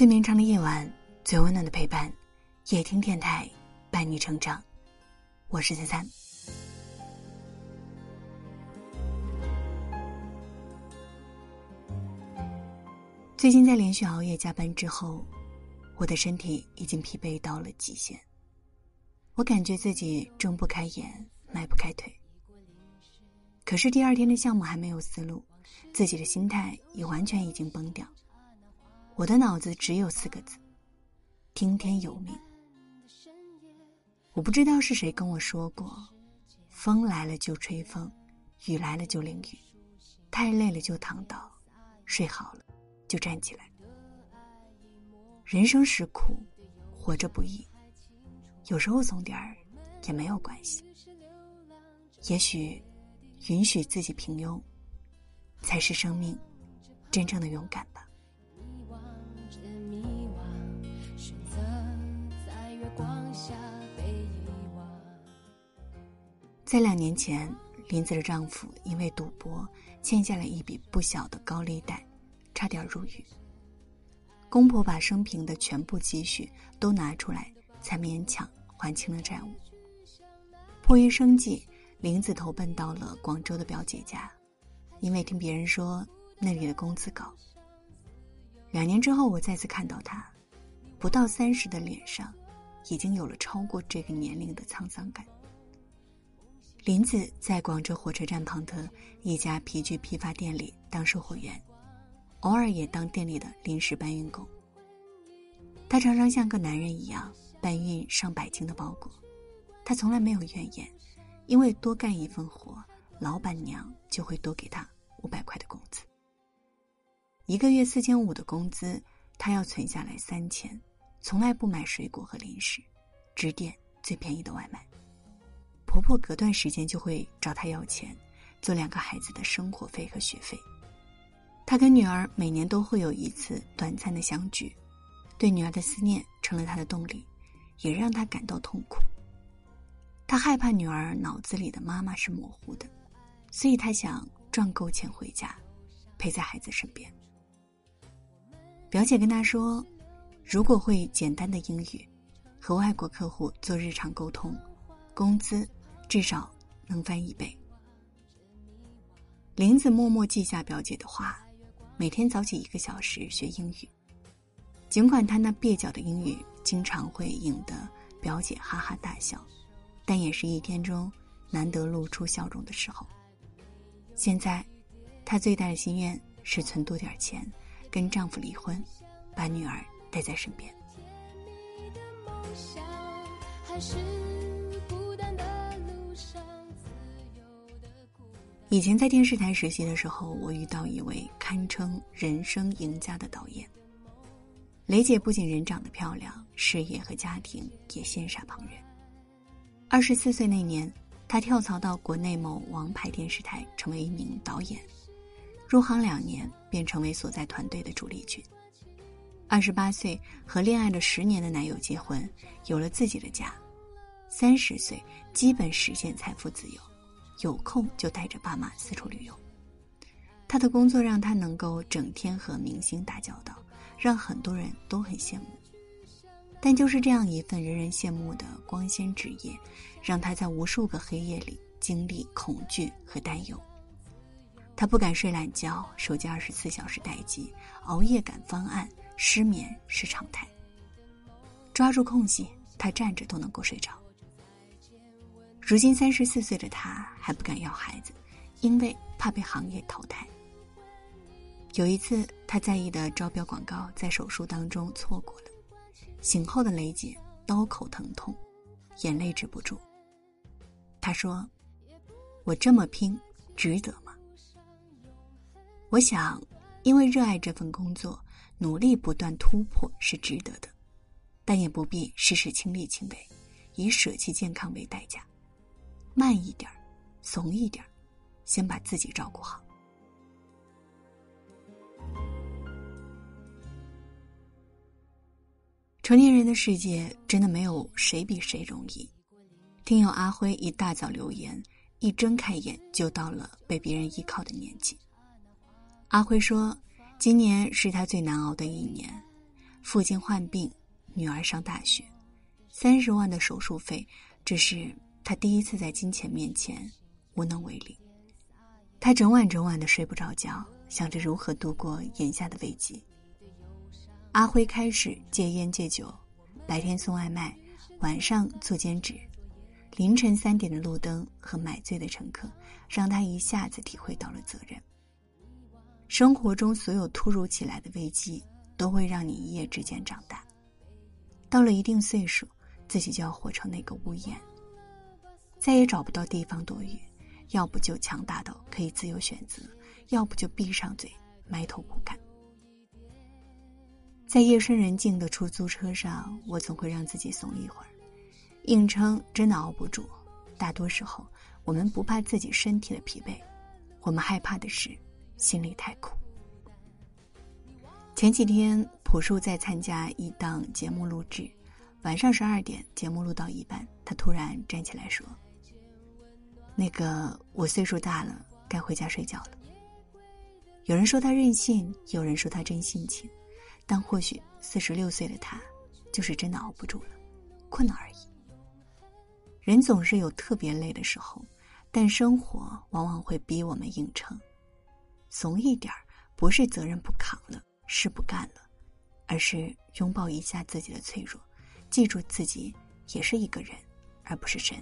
最绵长的夜晚，最温暖的陪伴，夜听电台伴你成长。我是三三。最近在连续熬夜加班之后，我的身体已经疲惫到了极限。我感觉自己睁不开眼，迈不开腿。可是第二天的项目还没有思路，自己的心态也完全已经崩掉。我的脑子只有四个字：听天由命。我不知道是谁跟我说过，风来了就吹风，雨来了就淋雨，太累了就躺倒，睡好了就站起来。人生实苦，活着不易，有时候怂点儿也没有关系。也许，允许自己平庸，才是生命真正的勇敢吧。在两年前，林子的丈夫因为赌博欠下了一笔不小的高利贷，差点入狱。公婆把生平的全部积蓄都拿出来，才勉强还清了债务。迫于生计，林子投奔到了广州的表姐家，因为听别人说那里的工资高。两年之后，我再次看到他，不到三十的脸上，已经有了超过这个年龄的沧桑感。林子在广州火车站旁的一家皮具批发店里当售货员，偶尔也当店里的临时搬运工。他常常像个男人一样搬运上百斤的包裹，他从来没有怨言，因为多干一份活，老板娘就会多给他五百块的工资。一个月四千五的工资，他要存下来三千，从来不买水果和零食，只点最便宜的外卖。婆婆隔段时间就会找她要钱，做两个孩子的生活费和学费。她跟女儿每年都会有一次短暂的相聚，对女儿的思念成了她的动力，也让她感到痛苦。她害怕女儿脑子里的妈妈是模糊的，所以她想赚够钱回家，陪在孩子身边。表姐跟她说，如果会简单的英语，和外国客户做日常沟通，工资。至少能翻一倍。林子默默记下表姐的话，每天早起一个小时学英语。尽管她那蹩脚的英语经常会引得表姐哈哈大笑，但也是一天中难得露出笑容的时候。现在，她最大的心愿是存多点钱，跟丈夫离婚，把女儿带在身边。以前在电视台实习的时候，我遇到一位堪称人生赢家的导演。雷姐不仅人长得漂亮，事业和家庭也羡煞旁人。二十四岁那年，她跳槽到国内某王牌电视台，成为一名导演。入行两年，便成为所在团队的主力军。二十八岁和恋爱了十年的男友结婚，有了自己的家。三十岁，基本实现财富自由。有空就带着爸妈四处旅游。他的工作让他能够整天和明星打交道，让很多人都很羡慕。但就是这样一份人人羡慕的光鲜职业，让他在无数个黑夜里经历恐惧和担忧。他不敢睡懒觉，手机二十四小时待机，熬夜赶方案，失眠是常态。抓住空隙，他站着都能够睡着。如今三十四岁的他还不敢要孩子，因为怕被行业淘汰。有一次，他在意的招标广告在手术当中错过了，醒后的雷姐刀口疼痛，眼泪止不住。他说：“我这么拼，值得吗？”我想，因为热爱这份工作，努力不断突破是值得的，但也不必事事亲力亲为，以舍弃健康为代价。慢一点怂一点先把自己照顾好。成年人的世界真的没有谁比谁容易。听友阿辉一大早留言，一睁开眼就到了被别人依靠的年纪。阿辉说，今年是他最难熬的一年，父亲患病，女儿上大学，三十万的手术费，这是他第一次在金钱面前无能为力。他整晚整晚的睡不着觉，想着如何度过眼下的危机。阿辉开始戒烟戒酒，白天送外卖，晚上做兼职。凌晨三点的路灯和买醉的乘客，让他一下子体会到了责任。生活中所有突如其来的危机，都会让你一夜之间长大。到了一定岁数，自己就要活成那个屋檐，再也找不到地方躲雨，要不就强大到可以自由选择，要不就闭上嘴埋头苦干。在夜深人静的出租车上，我总会让自己怂一会儿，硬撑真的熬不住。大多时候，我们不怕自己身体的疲惫，我们害怕的是心里太苦。前几天，朴树在参加一档节目录制，晚上十二点，节目录到一半，他突然站起来说：“那个，我岁数大了，该回家睡觉了。”有人说他任性，有人说他真性情。但或许四十六岁的他，就是真的熬不住了，困了而已。人总是有特别累的时候，但生活往往会逼我们硬撑。怂一点儿，不是责任不扛了，事不干了，而是拥抱一下自己的脆弱，记住自己也是一个人，而不是神。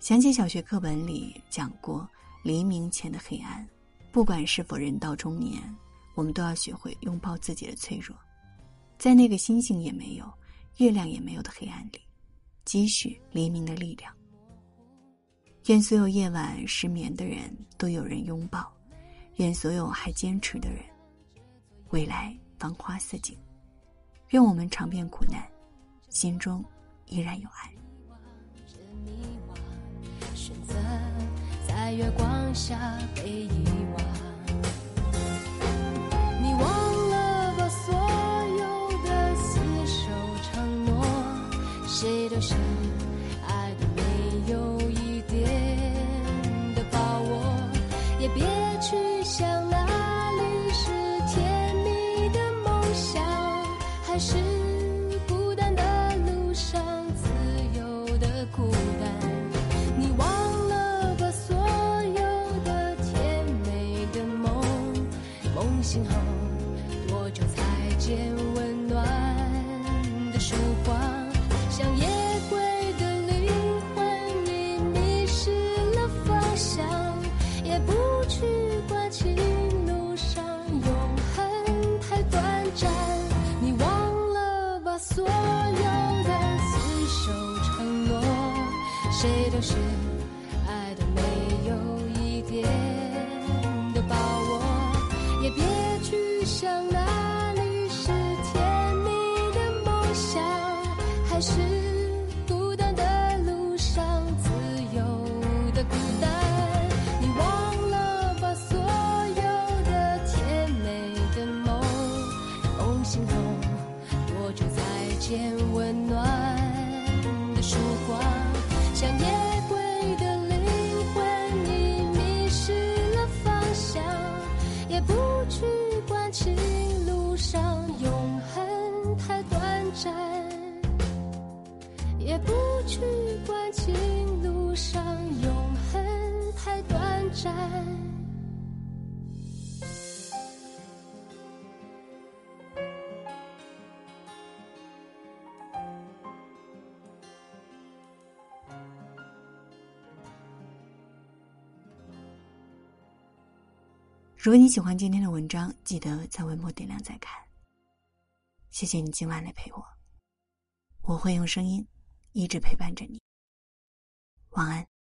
想起小学课本里讲过黎明前的黑暗，不管是否人到中年。我们都要学会拥抱自己的脆弱，在那个星星也没有、月亮也没有的黑暗里，积蓄黎明的力量。愿所有夜晚失眠的人都有人拥抱，愿所有还坚持的人，未来繁花似锦。愿我们尝遍苦难，心中依然有爱。选择在月光下被遗醒后多久才见。温暖的曙光，像夜归的灵魂，你迷失了方向，也不去管情路上永恒太短暂。你忘了把所有的厮守承诺，谁都是去想那。还是孤单的路上，自由的孤单。你忘了把所有的甜美的梦梦醒后，多久再见温暖的曙不去管情路上永恒太短暂。如果你喜欢今天的文章，记得在文末点亮再看。谢谢你今晚来陪我，我会用声音。一直陪伴着你，晚安。